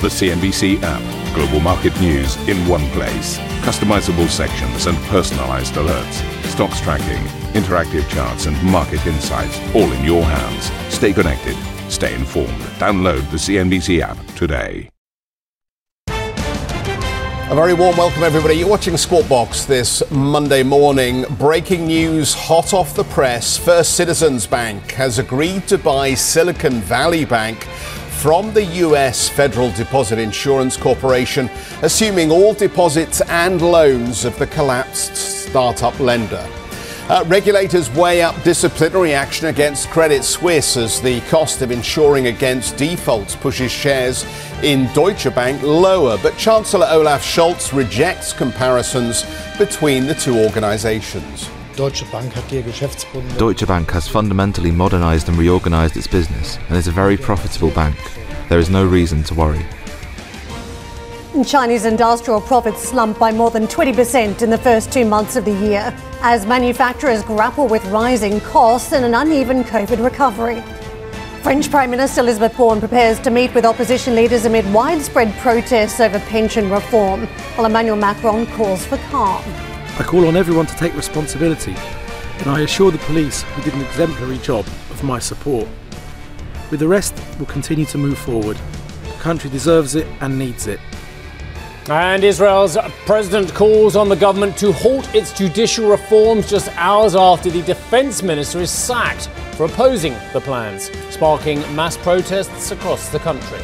The CNBC app. Global market news in one place. Customizable sections and personalized alerts. Stocks tracking, interactive charts, and market insights all in your hands. Stay connected. Stay informed. Download the CNBC app today. A very warm welcome, everybody. You're watching Squawk Box this Monday morning. Breaking news hot off the press First Citizens Bank has agreed to buy Silicon Valley Bank from the US Federal Deposit Insurance Corporation, assuming all deposits and loans of the collapsed startup lender. Uh, regulators weigh up disciplinary action against Credit Suisse as the cost of insuring against defaults pushes shares in Deutsche Bank lower. But Chancellor Olaf Scholz rejects comparisons between the two organizations. Deutsche Bank hat ihr Deutsche Bank has fundamentally modernized and reorganized its business and is a very profitable bank. There is no reason to worry. Chinese industrial profits slumped by more than 20% in the first two months of the year as manufacturers grapple with rising costs and an uneven COVID recovery. French Prime Minister Elisabeth Borne prepares to meet with opposition leaders amid widespread protests over pension reform, while Emmanuel Macron calls for calm. I call on everyone to take responsibility, and I assure the police, who did an exemplary job, of my support. With the rest, we'll continue to move forward. The country deserves it and needs it. And Israel's president calls on the government to halt its judicial reforms just hours after the defense minister is sacked for opposing the plans, sparking mass protests across the country.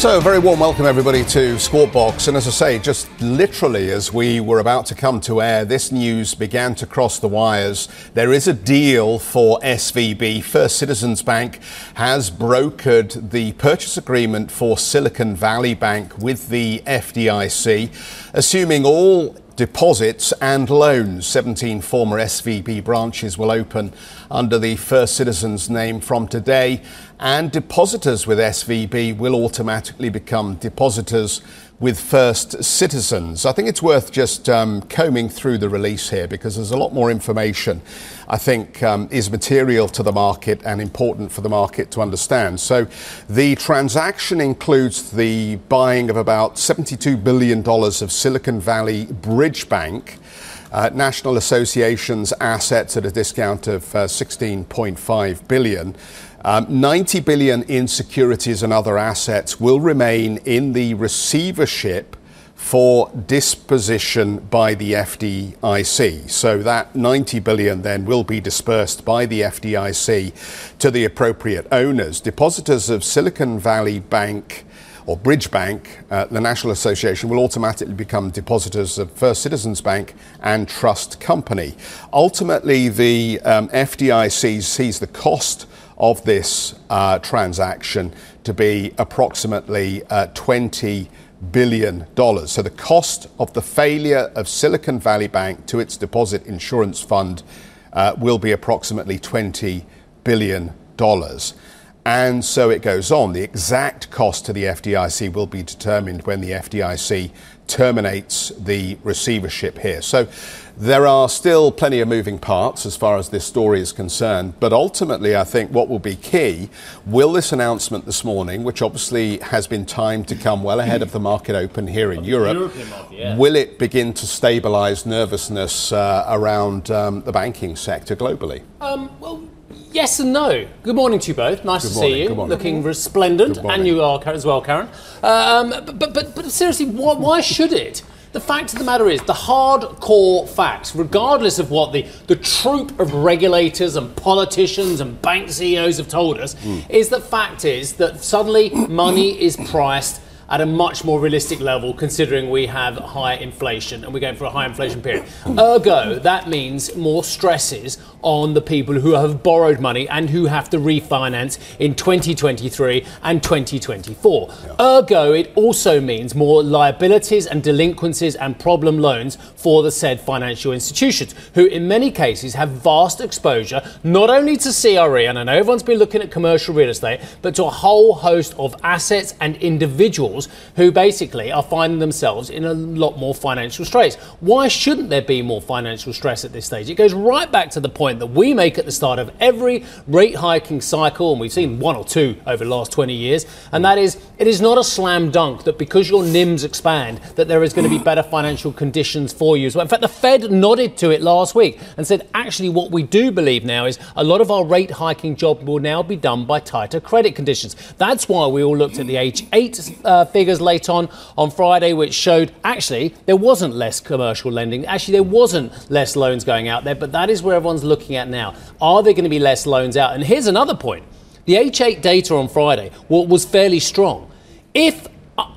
So, a very warm welcome, everybody, to Squawk Box. And as I say, just literally as we were about to come to air, this news began to cross the wires. There is a deal for SVB. First Citizens Bank has brokered the purchase agreement for Silicon Valley Bank with the FDIC, assuming all deposits and loans. 17 former SVB branches will open under the First Citizens name from today, and depositors with SVB will automatically become depositors with First Citizens. I think it's worth just um, combing through the release here because there's a lot more information I think um, is material to the market and important for the market to understand. So the transaction includes the buying of about $72 billion of Silicon Valley Bridge Bank. Uh, National Association's assets at a discount of uh, 16.5 billion. Um, 90 billion in securities and other assets will remain in the receivership for disposition by the FDIC. So that 90 billion then will be dispersed by the FDIC to the appropriate owners. Depositors of Silicon Valley Bank or Bridge Bank, uh, the National Association, will automatically become depositors of First Citizens Bank and Trust Company. Ultimately, the um, FDIC sees the cost of this uh, transaction to be approximately uh, 20 billion dollars. So the cost of the failure of Silicon Valley Bank to its deposit insurance fund uh, will be approximately 20 billion dollars. And so it goes on. The exact cost to the FDIC will be determined when the FDIC terminates the receivership here. So there are still plenty of moving parts as far as this story is concerned, but ultimately, I think what will be key will this announcement this morning, which obviously has been timed to come well ahead of the market open here in Europe, market, yeah. will it begin to stabilize nervousness uh, around um, the banking sector globally? Um, well, Yes and no. Good morning to you both. Nice Good to morning. see you. Looking resplendent, and you are as well, Karen. Um, but, but, but seriously, why, why should it? The fact of the matter is, the hardcore facts, regardless of what the, the troop of regulators and politicians and bank CEOs have told us, mm. is the fact is that suddenly money is priced at a much more realistic level considering we have high inflation and we're going for a high inflation period. Ergo, that means more stresses on the people who have borrowed money and who have to refinance in 2023 and 2024. Yeah. Ergo, it also means more liabilities and delinquencies and problem loans for the said financial institutions, who in many cases have vast exposure not only to CRE, and I know everyone's been looking at commercial real estate, but to a whole host of assets and individuals who basically are finding themselves in a lot more financial stress. Why shouldn't there be more financial stress at this stage? It goes right back to the point that we make at the start of every rate hiking cycle, and we've seen one or two over the last 20 years, and that is it is not a slam dunk that because your NIMs expand, that there is going to be better financial conditions for you as well. In fact, the Fed nodded to it last week and said, actually, what we do believe now is a lot of our rate hiking job will now be done by tighter credit conditions. That's why we all looked at the H8 uh, figures late on on Friday, which showed actually there wasn't less commercial lending. Actually, there wasn't less loans going out there, but that is where everyone's looking at now. Are there going to be less loans out? And here's another point. The H8 data on Friday was fairly strong. If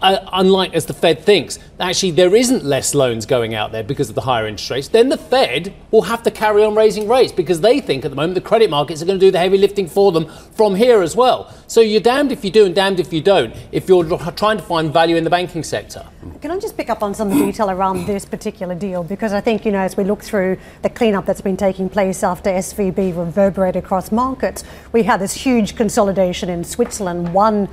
uh, unlike as the Fed thinks, actually there isn't less loans going out there because of the higher interest rates, then the Fed will have to carry on raising rates because they think at the moment the credit markets are going to do the heavy lifting for them from here as well. So you're damned if you do and damned if you don't if you're trying to find value in the banking sector. Can I just pick up on some detail around this particular deal? Because I think, you know, as we look through the cleanup that's been taking place after SVB reverberated across markets, we had this huge consolidation in Switzerland. One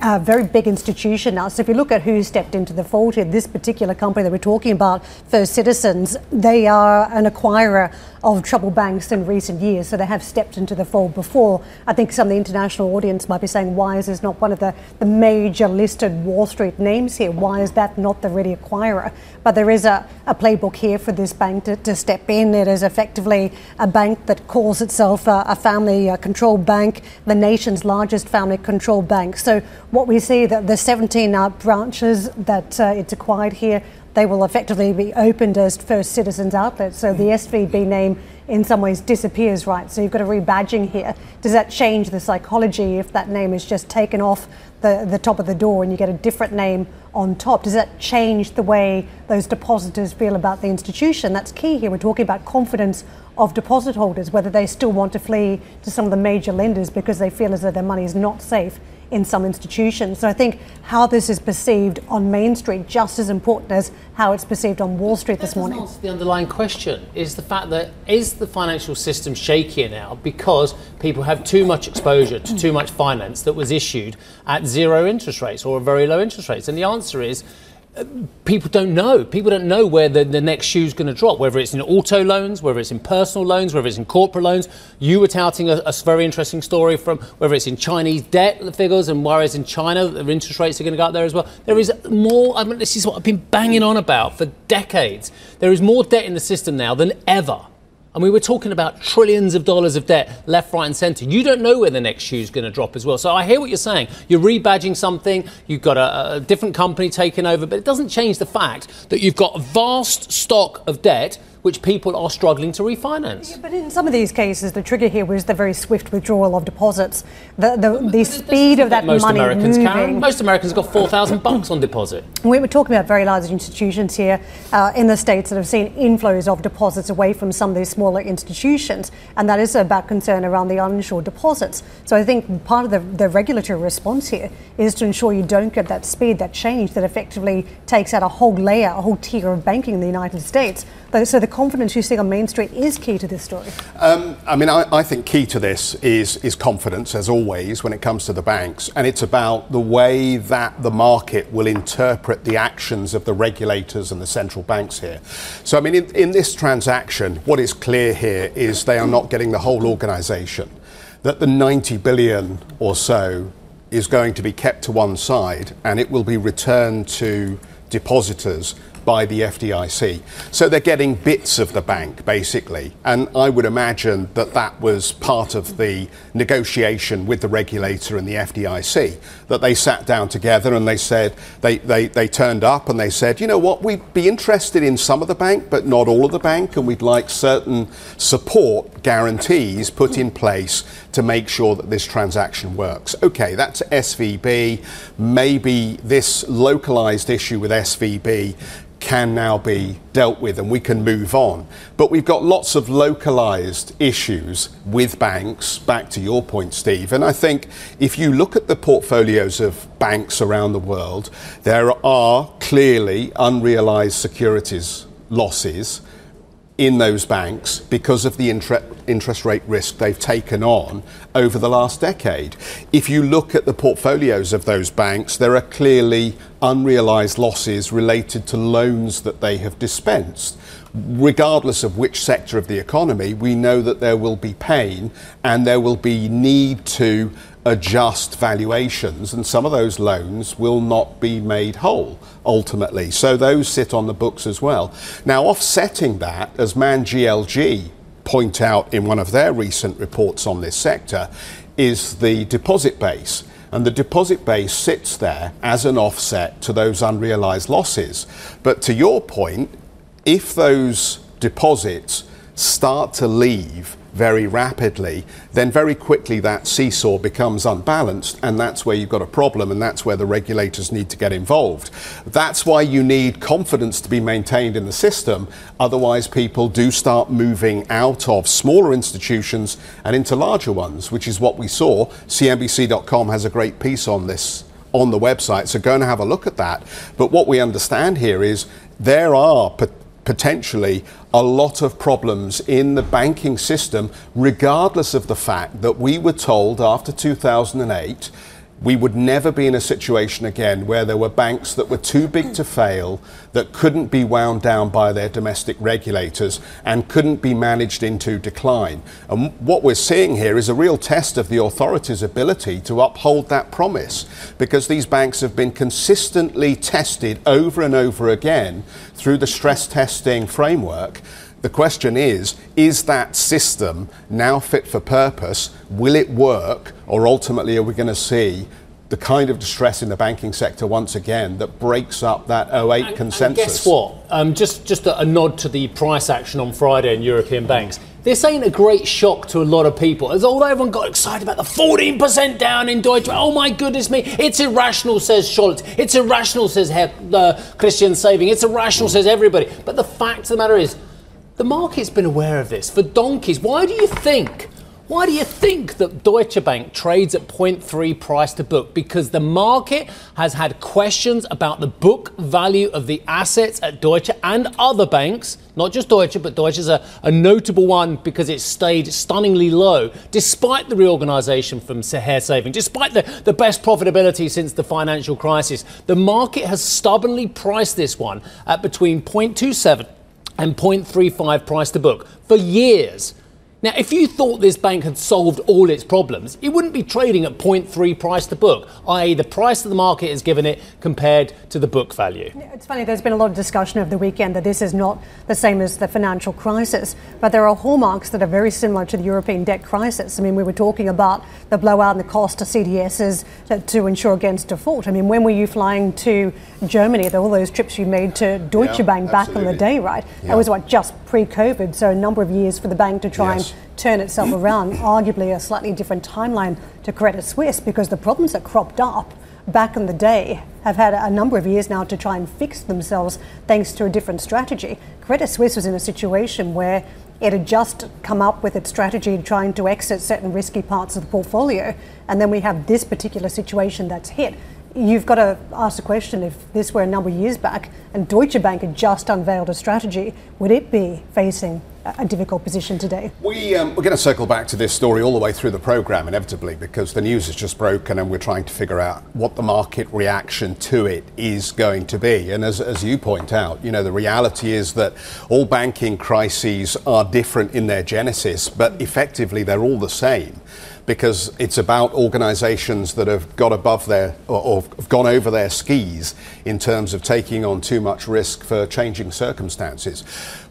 a very big institution now. So if you look at who stepped into the fold here, this particular company that we're talking about, First Citizens, they are an acquirer of troubled banks in recent years. So they have stepped into the fold before. I think some of the international audience might be saying, why is this not one of the, the major listed Wall Street names here? Why is that not the ready acquirer? But there is a, a playbook here for this bank to, to, step in. It is effectively a bank that calls itself a, a family controlled bank, the nation's largest family controlled bank. So what we see that the 17 uh, branches that uh, it's acquired here, they will effectively be opened as First Citizens outlets. So the SVB name in some ways disappears, right? So you've got a rebadging here. Does that change the psychology if that name is just taken off the, the top of the door and you get a different name on top? Does that change the way those depositors feel about the institution? That's key here. We're talking about confidence of deposit holders, whether they still want to flee to some of the major lenders because they feel as though their money is not safe in some institutions. So I think how this is perceived on Main Street just as important as how it's perceived on Wall Street this morning. The underlying question is the fact that is the financial system shakier now because people have too much exposure to too much finance that was issued at zero interest rates or very low interest rates? And the answer is people don't know. People don't know where the, the next shoe is going to drop, whether it's in auto loans, whether it's in personal loans, whether it's in corporate loans. You were touting a, a very interesting story from whether it's in Chinese debt figures and worries in China, the interest rates are going to go up there as well. There is more, I mean, this is what I've been banging on about for decades. There is more debt in the system now than ever. And we were talking about trillions of dollars of debt left, right, and centre. You don't know where the next shoe is going to drop as well. So I hear what you're saying. You're rebadging something, you've got a, a different company taking over, but it doesn't change the fact that you've got a vast stock of debt which people are struggling to refinance. Yeah, but in some of these cases, the trigger here was the very swift withdrawal of deposits. The, the, the speed of that most money Americans, moving. Karen. Most Americans have got 4,000 bucks on deposit. We were talking about very large institutions here uh, in the States that have seen inflows of deposits away from some of these smaller institutions, and that is about concern around the uninsured deposits. So I think part of the, the regulatory response here is to ensure you don't get that speed, that change that effectively takes out a whole layer, a whole tier of banking in the United States. So the confidence you see on Main Street is key to this story. Um, I mean, I, I, think key to this is is confidence, as always, when it comes to the banks, and it's about the way that the market will interpret the actions of the regulators and the central banks here. So, I mean, in, in this transaction, what is clear here is they are not getting the whole organisation. That the 90 billion or so is going to be kept to one side, and it will be returned to depositors by the FDIC. So they're getting bits of the bank, basically. And I would imagine that that was part of the negotiation with the regulator and the FDIC, that they sat down together and they said, they, they, they turned up and they said, you know what, we'd be interested in some of the bank, but not all of the bank, and we'd like certain support guarantees put in place to make sure that this transaction works. Okay, that's SVB. Maybe this localized issue with SVB can now be dealt with and we can move on. But we've got lots of localized issues with banks, back to your point, Steve. And I think if you look at the portfolios of banks around the world, there are clearly unrealized securities losses in those banks because of the interest rate risk they've taken on over the last decade. If you look at the portfolios of those banks, there are clearly unrealized losses related to loans that they have dispensed. Regardless of which sector of the economy, we know that there will be pain and there will be need to adjust valuations, and some of those loans will not be made whole ultimately. So those sit on the books as well. Now, offsetting that, as Man GLG point out in one of their recent reports on this sector, is the deposit base. And the deposit base sits there as an offset to those unrealized losses. But to your point, if those deposits start to leave very rapidly, then very quickly that seesaw becomes unbalanced, and that's where you've got a problem, and that's where the regulators need to get involved. That's why you need confidence to be maintained in the system. Otherwise, people do start moving out of smaller institutions and into larger ones, which is what we saw. CNBC.com has a great piece on this on the website, so go and have a look at that. But what we understand here is there are potentially a lot of problems in the banking system, regardless of the fact that we were told after 2008 we would never be in a situation again where there were banks that were too big to fail, that couldn't be wound down by their domestic regulators, and couldn't be managed into decline. And what we're seeing here is a real test of the authorities' ability to uphold that promise, because these banks have been consistently tested over and over again through the stress testing framework. The question is is that system now fit for purpose? Will it work? Or ultimately, are we going to see the kind of distress in the banking sector once again that breaks up that 08 and, consensus? And guess what? Um, just just a, a nod to the price action on Friday in European banks. This ain't a great shock to a lot of people. As although everyone got excited about the 14% down in Deutsche, oh my goodness me, it's irrational, says Scholz. It's irrational, says Herr, uh, Christian Sewing. It's irrational, says everybody. But the fact of the matter is, the market's been aware of this for donkeys. Why do you think? Why do you think that Deutsche Bank trades at 0.3 price to book? Because the market has had questions about the book value of the assets at Deutsche and other banks, not just Deutsche, but Deutsche is a, a notable one because it stayed stunningly low despite the reorganization from Herr Sewing, despite the, the best profitability since the financial crisis. The market has stubbornly priced this one at between 0.27 and 0.35 price to book for years. Now, if you thought this bank had solved all its problems, it wouldn't be trading at 0.3 price to book, i.e., the price that the market has given it compared to the book value. It's funny, there's been a lot of discussion over the weekend that this is not the same as the financial crisis, but there are hallmarks that are very similar to the European debt crisis. I mean, we were talking about the blowout and the cost to CDSs to, to ensure against default. I mean, when were you flying to Germany, all those trips you made to Deutsche yeah, Bank back in the day, right? Yeah. That was what, just pre COVID, so a number of years for the bank to try yes. and turn itself around, arguably a slightly different timeline to Credit Suisse because the problems that cropped up back in the day have had a number of years now to try and fix themselves thanks to a different strategy. Credit Suisse was in a situation where it had just come up with its strategy trying to exit certain risky parts of the portfolio, and then we have this particular situation that's hit you've got to ask the question if this were a number of years back and Deutsche Bank had just unveiled a strategy, would it be facing a difficult position today? We, um, we're going to circle back to this story all the way through the programme, inevitably, because the news has just broken and we're trying to figure out what the market reaction to it is going to be. And as, as you point out, you know, the reality is that all banking crises are different in their genesis, but effectively they're all the same because it's about organisations that have got above their or, or, have gone over their skis in terms of taking on too much risk for changing circumstances.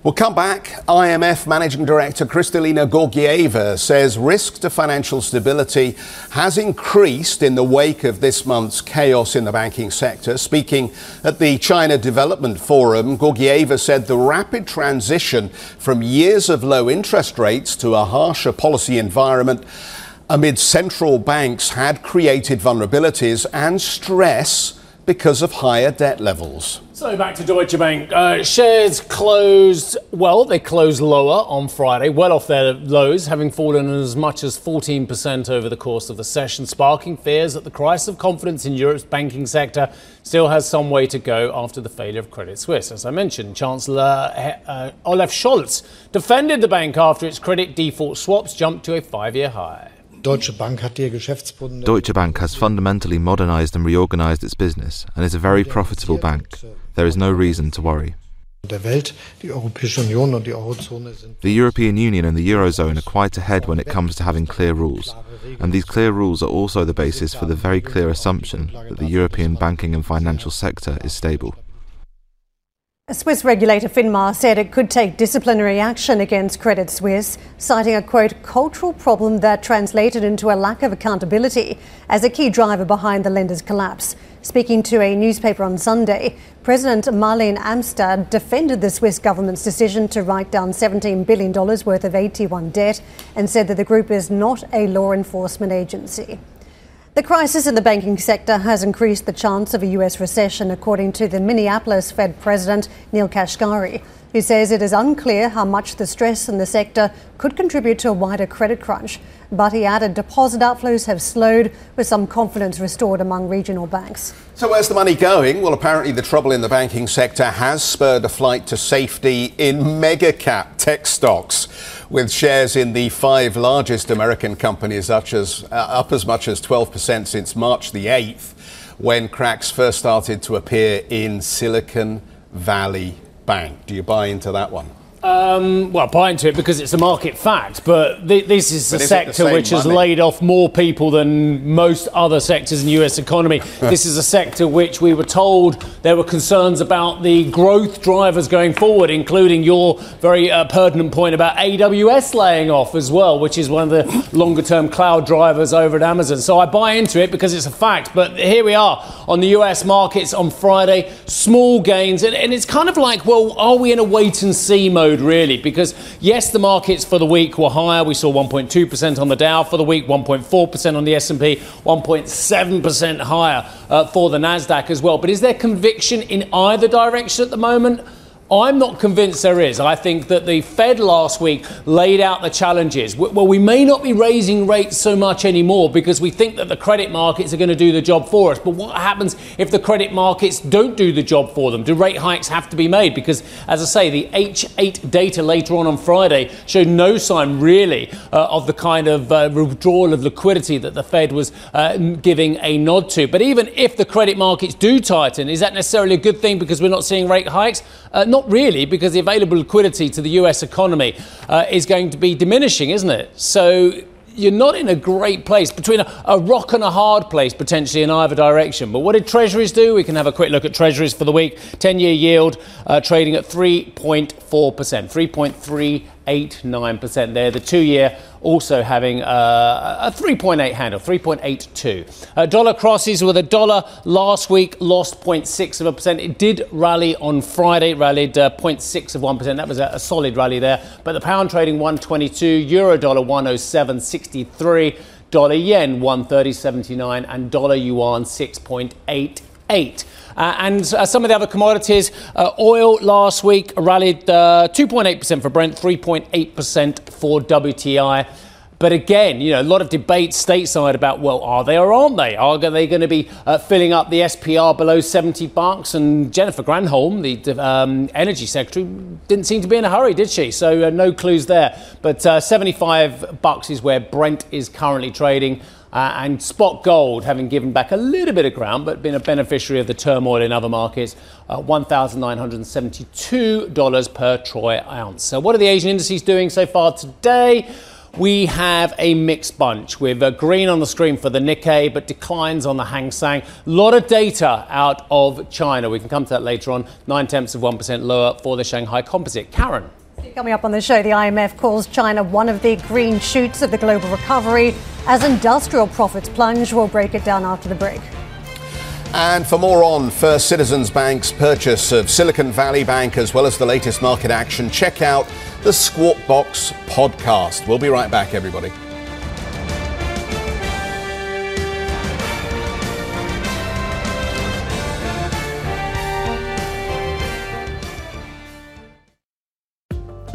We'll come back. IMF Managing Director Kristalina Georgieva says risk to financial stability has increased in the wake of this month's chaos in the banking sector. Speaking at the China Development Forum, Georgieva said the rapid transition from years of low interest rates to a harsher policy environment amid central banks had created vulnerabilities and stress because of higher debt levels. So back to Deutsche Bank. Uh, shares closed, well, they closed lower on Friday, well off their lows, having fallen as much as 14% over the course of the session, sparking fears that the crisis of confidence in Europe's banking sector still has some way to go after the failure of Credit Suisse. As I mentioned, Chancellor uh, Olaf Scholz defended the bank after its credit default swaps jumped to a five year high. Deutsche Bank Deutsche Bank has fundamentally modernized and reorganized its business and is a very profitable bank. There is no reason to worry. The European Union and the Eurozone are quite ahead when it comes to having clear rules, and these clear rules are also the basis for the very clear assumption that the European banking and financial sector is stable. Swiss regulator FINMA said it could take disciplinary action against Credit Suisse, citing a quote cultural problem that translated into a lack of accountability as a key driver behind the lender's collapse. Speaking to a newspaper on Sunday, President Marlene Amstad defended the Swiss government's decision to write down $17 billion worth of AT1 debt and said that the group is not a law enforcement agency. The crisis in the banking sector has increased the chance of a US recession, according to the Minneapolis Fed President Neel Kashkari, who says it is unclear how much the stress in the sector could contribute to a wider credit crunch. But he added deposit outflows have slowed, with some confidence restored among regional banks. So, where's the money going? Well, apparently, the trouble in the banking sector has spurred a flight to safety in mega cap tech stocks, with shares in the five largest American companies such as, uh, up as much as 12% since March the 8th, when cracks first started to appear in Silicon Valley Bank. Do you buy into that one? Um, well, buy into it because it's a market fact, but th- this is But a sector which has laid off more people than most other sectors in the US economy. this is a sector which we were told there were concerns about the growth drivers going forward, including your very uh, pertinent point about AWS laying off as well, which is one of the longer term cloud drivers over at Amazon. So I buy into it because it's a fact. But here we are on the US markets on Friday, small gains, and, and it's kind of like, well, are we in a wait and see mode? Really because yes the markets for the week were higher. We saw 1.2% on the Dow for the week 1.4% on the S&P 1.7% higher uh, for the Nasdaq as well. But is there conviction in either direction at the moment I'm not convinced there is. I think that the Fed last week laid out the challenges. Well, we may not be raising rates so much anymore because we think that the credit markets are going to do the job for us. But what happens if the credit markets don't do the job for them? Do rate hikes have to be made? Because, as I say, the H8 data later on on Friday showed no sign really uh, of the kind of uh, withdrawal of liquidity that the Fed was uh, giving a nod to. But even if the credit markets do tighten, is that necessarily a good thing because we're not seeing rate hikes? Uh, not really, because the available liquidity to the US economy uh, is going to be diminishing, isn't it? So you're not in a great place between a, a, rock and a hard place potentially in either direction. But what did Treasuries do? We can have a quick look at Treasuries for the week. 10 year yield uh, trading at 3.4%, 3.389% there. The two year also having uh, a 3.8 handle, 3.82. Uh, dollar crosses with a dollar last week lost 0.6 of a percent. It did rally on Friday, rallied uh, 0.6 of 1%. That was a, a solid rally there. But the pound trading 122, euro dollar 107.63 dollar yen 130.79 and dollar yuan 6.88 uh, and uh, some of the other commodities uh, oil last week rallied 2.8% for brent 3.8% for wti but again, you know, a lot of debate stateside about, well, are they or aren't they? Are they going to be uh, filling up the SPR below 70 bucks? And Jennifer Granholm, the um, energy secretary, didn't seem to be in a hurry, did she? So uh, no clues there. But uh, 75 bucks is where Brent is currently trading. Uh, and spot gold having given back a little bit of ground but been a beneficiary of the turmoil in other markets, uh, $1,972 per troy ounce. So, what are the Asian indices doing so far today? we have a mixed bunch with uh, green on the screen for the Nikkei, but declines on the Hang Seng. A lot of data out of China. We can come to that later on. Nine tenths of 1% lower for the Shanghai Composite. Karen. Coming up on the show, the IMF calls China one of the green shoots of the global recovery as industrial profits plunge. We'll break it down after the break. And for more on First Citizens Bank's purchase of Silicon Valley Bank, as well as the latest market action, check out the Squawk Box podcast. We'll be right back, everybody.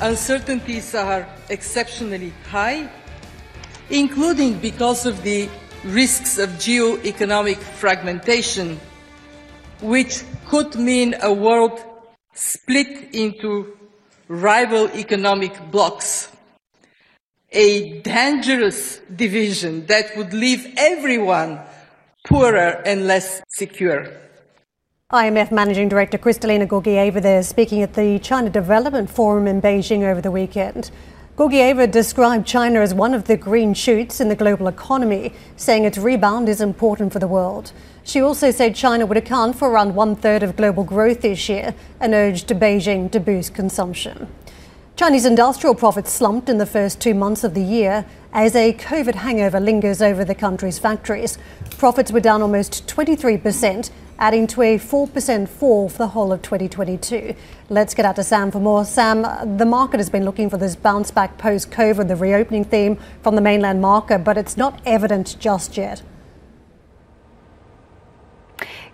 Uncertainties are exceptionally high, including because of the risks of geo-economic fragmentation, which could mean a world split into rival economic blocs. A dangerous division that would leave everyone poorer and less secure. IMF Managing Director Kristalina Georgieva there speaking at the China Development Forum in Beijing over the weekend. Georgieva described China as one of the green shoots in the global economy, saying its rebound is important for the world. She also said China would account for around one third of global growth this year and urged Beijing to boost consumption. Chinese industrial profits slumped in the first two months of the year as a COVID hangover lingers over the country's factories. Profits were down almost 23 percent adding to a 4% fall for the whole of 2022. Let's get out to Sam for more. Sam, the market has been looking for this bounce back post COVID, the reopening theme from the mainland market, but it's not evident just yet.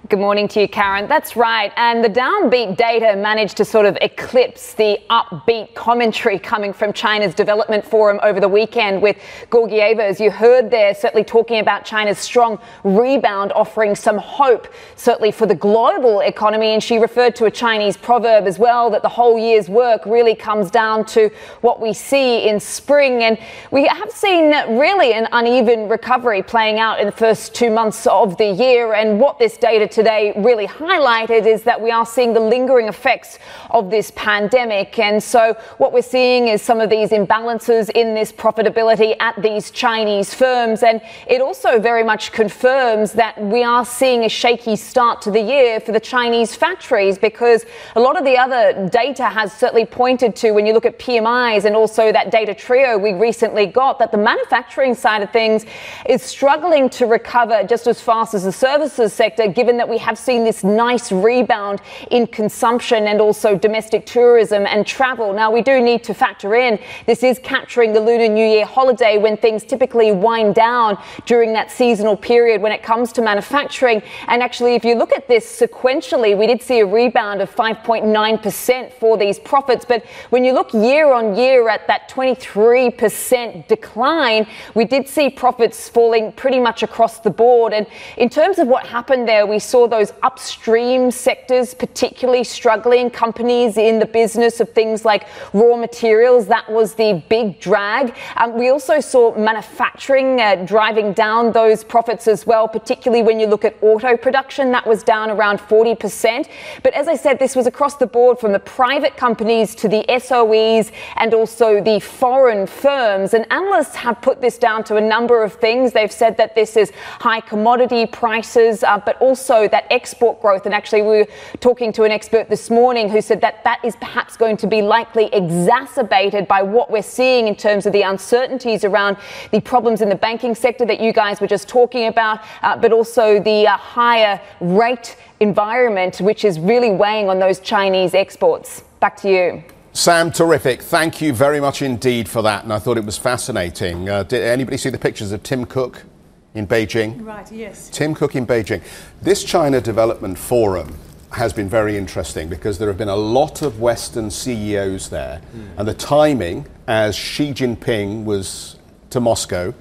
Good morning to you, Karen. That's right. And the downbeat data managed to sort of eclipse the upbeat commentary coming from China's Development Forum over the weekend with Georgieva, as you heard there, certainly talking about China's strong rebound, offering some hope, certainly for the global economy. And she referred to a Chinese proverb as well that the whole year's work really comes down to what we see in spring. And we have seen really an uneven recovery playing out in the first two months of the year. And what this data today really highlighted is that we are seeing the lingering effects of this pandemic. And so what we're seeing is some of these imbalances in this profitability at these Chinese firms. And it also very much confirms that we are seeing a shaky start to the year for the Chinese factories because a lot of the other data has certainly pointed to when you look at PMIs and also that data trio we recently got that the manufacturing side of things is struggling to recover just as fast as the services sector given that we have seen this nice rebound in consumption and also domestic tourism and travel. Now, we do need to factor in this is capturing the Lunar New Year holiday when things typically wind down during that seasonal period when it comes to manufacturing. And actually, if you look at this sequentially, we did see a rebound of 5.9% for these profits. But when you look year on year at that 23% decline, we did see profits falling pretty much across the board. And in terms of what happened there, we saw those upstream sectors particularly struggling, companies in the business of things like raw materials. That was the big drag. Um, we also saw manufacturing uh, driving down those profits as well, particularly when you look at auto production. That was down around 40%. But as I said, this was across the board from the private companies to the SOEs and also the foreign firms. And analysts have put this down to a number of things. They've said that this is high commodity prices, uh, but also that export growth. And actually, we were talking to an expert this morning who said that that is perhaps going to be likely exacerbated by what we're seeing in terms of the uncertainties around the problems in the banking sector that you guys were just talking about, uh, but also the uh, higher rate environment, which is really weighing on those Chinese exports. Back to you. Sam, terrific. Thank you very much indeed for that. And I thought it was fascinating. Uh, did anybody see the pictures of Tim Cook? In Beijing. Right, yes. Tim Cook in Beijing. This China Development Forum has been very interesting because there have been a lot of Western CEOs there, mm. and the timing, as Xi Jinping was to Moscow,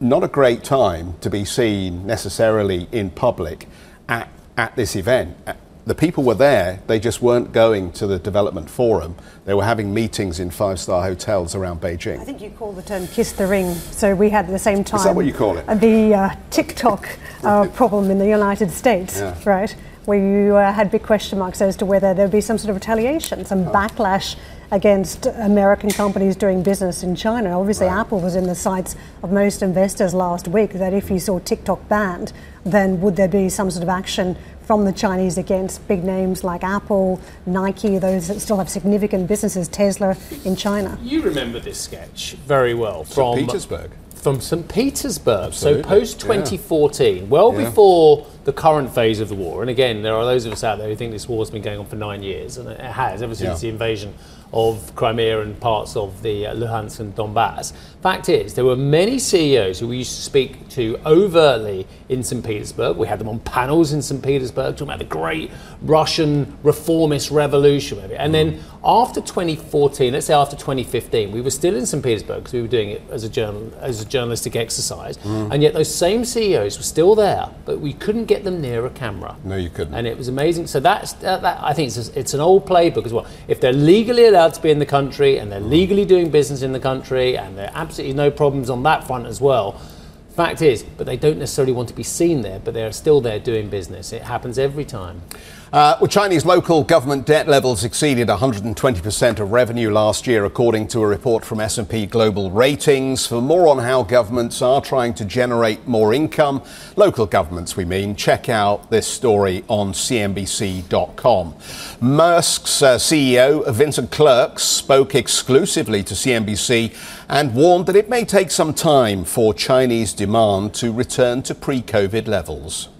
not a great time to be seen necessarily in public at, at this event the people were there, they just weren't going to the development forum. They were having meetings in five star hotels around Beijing. I think you call the term kiss the ring. So we had at the same time. Is that what you call it? The uh, TikTok uh, problem in the United States, yeah. right? Where you uh, had big question marks as to whether there would be some sort of retaliation, some oh. backlash against American companies doing business in China. Obviously, right. Apple was in the sights of most investors last week that if you saw TikTok banned, then would there be some sort of action from the Chinese against big names like Apple, Nike, those that still have significant businesses, Tesla in China. You remember this sketch very well from St. Petersburg. From St. Petersburg. Absolutely. So post 2014, yeah. well yeah. before the current phase of the war, and again, there are those of us out there who think this war has been going on for nine years, and it has ever since yeah. the invasion of Crimea and parts of the uh, Luhansk and Donbass. Fact is, there were many CEOs who we used to speak to overtly in St. Petersburg. We had them on panels in St. Petersburg talking about the great Russian reformist revolution. And then after 2014, let's say after 2015, we were still in St. Petersburg because we were doing it as a, journal, as a journalistic exercise. Mm. And yet those same CEOs were still there, but we couldn't get them near a camera. No, you couldn't. And it was amazing. So that's, that, that I think it's, it's an old playbook as well. If they're legally allowed allowed to be in the country and they're legally doing business in the country and there are absolutely no problems on that front as well. Fact is, but they don't necessarily want to be seen there, but they're still there doing business. It happens every time. Uh, well, Chinese local government debt levels exceeded 120% of revenue last year, according to a report from S&P Global Ratings. For more on how governments are trying to generate more income, local governments, we mean, check out this story on CNBC.com. Maersk's uh, CEO Vincent Clerc spoke exclusively to CNBC and warned that it may take some time for Chinese demand to return to pre-COVID levels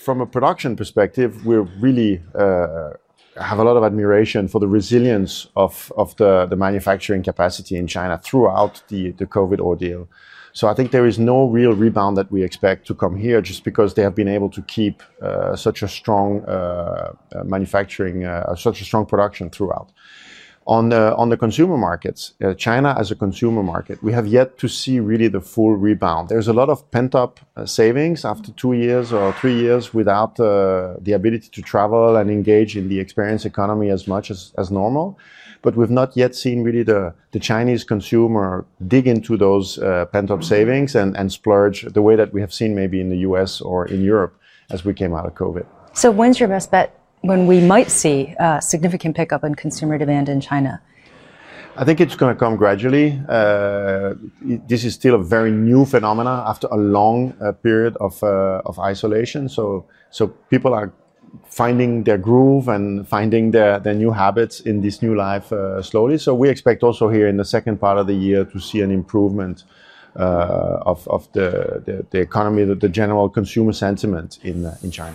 from a production perspective, we really uh, have a lot of admiration for the resilience of, of the, the manufacturing capacity in China throughout the, the COVID ordeal. So I think there is no real rebound that we expect to come here just because they have been able to keep uh, such a strong uh, uh manufacturing, uh, such a strong production throughout. On the, on the consumer markets, uh, China as a consumer market, we have yet to see really the full rebound. There's a lot of pent up uh, savings after two years or three years without uh, the ability to travel and engage in the experience economy as much as, as normal. But we've not yet seen really the, the Chinese consumer dig into those uh, pent up savings and, and splurge the way that we have seen maybe in the US or in Europe as we came out of COVID. So, when's your best bet when we might see a significant pickup in consumer demand in China? I think it's going to come gradually. Uh, this is still a very new phenomena after a long uh, period of, uh, of isolation. So, so people are finding their groove and finding their, their new habits in this new life uh, slowly. So we expect also here in the second part of the year to see an improvement uh, of, of the, the, the economy, the, the general consumer sentiment in, uh, in China.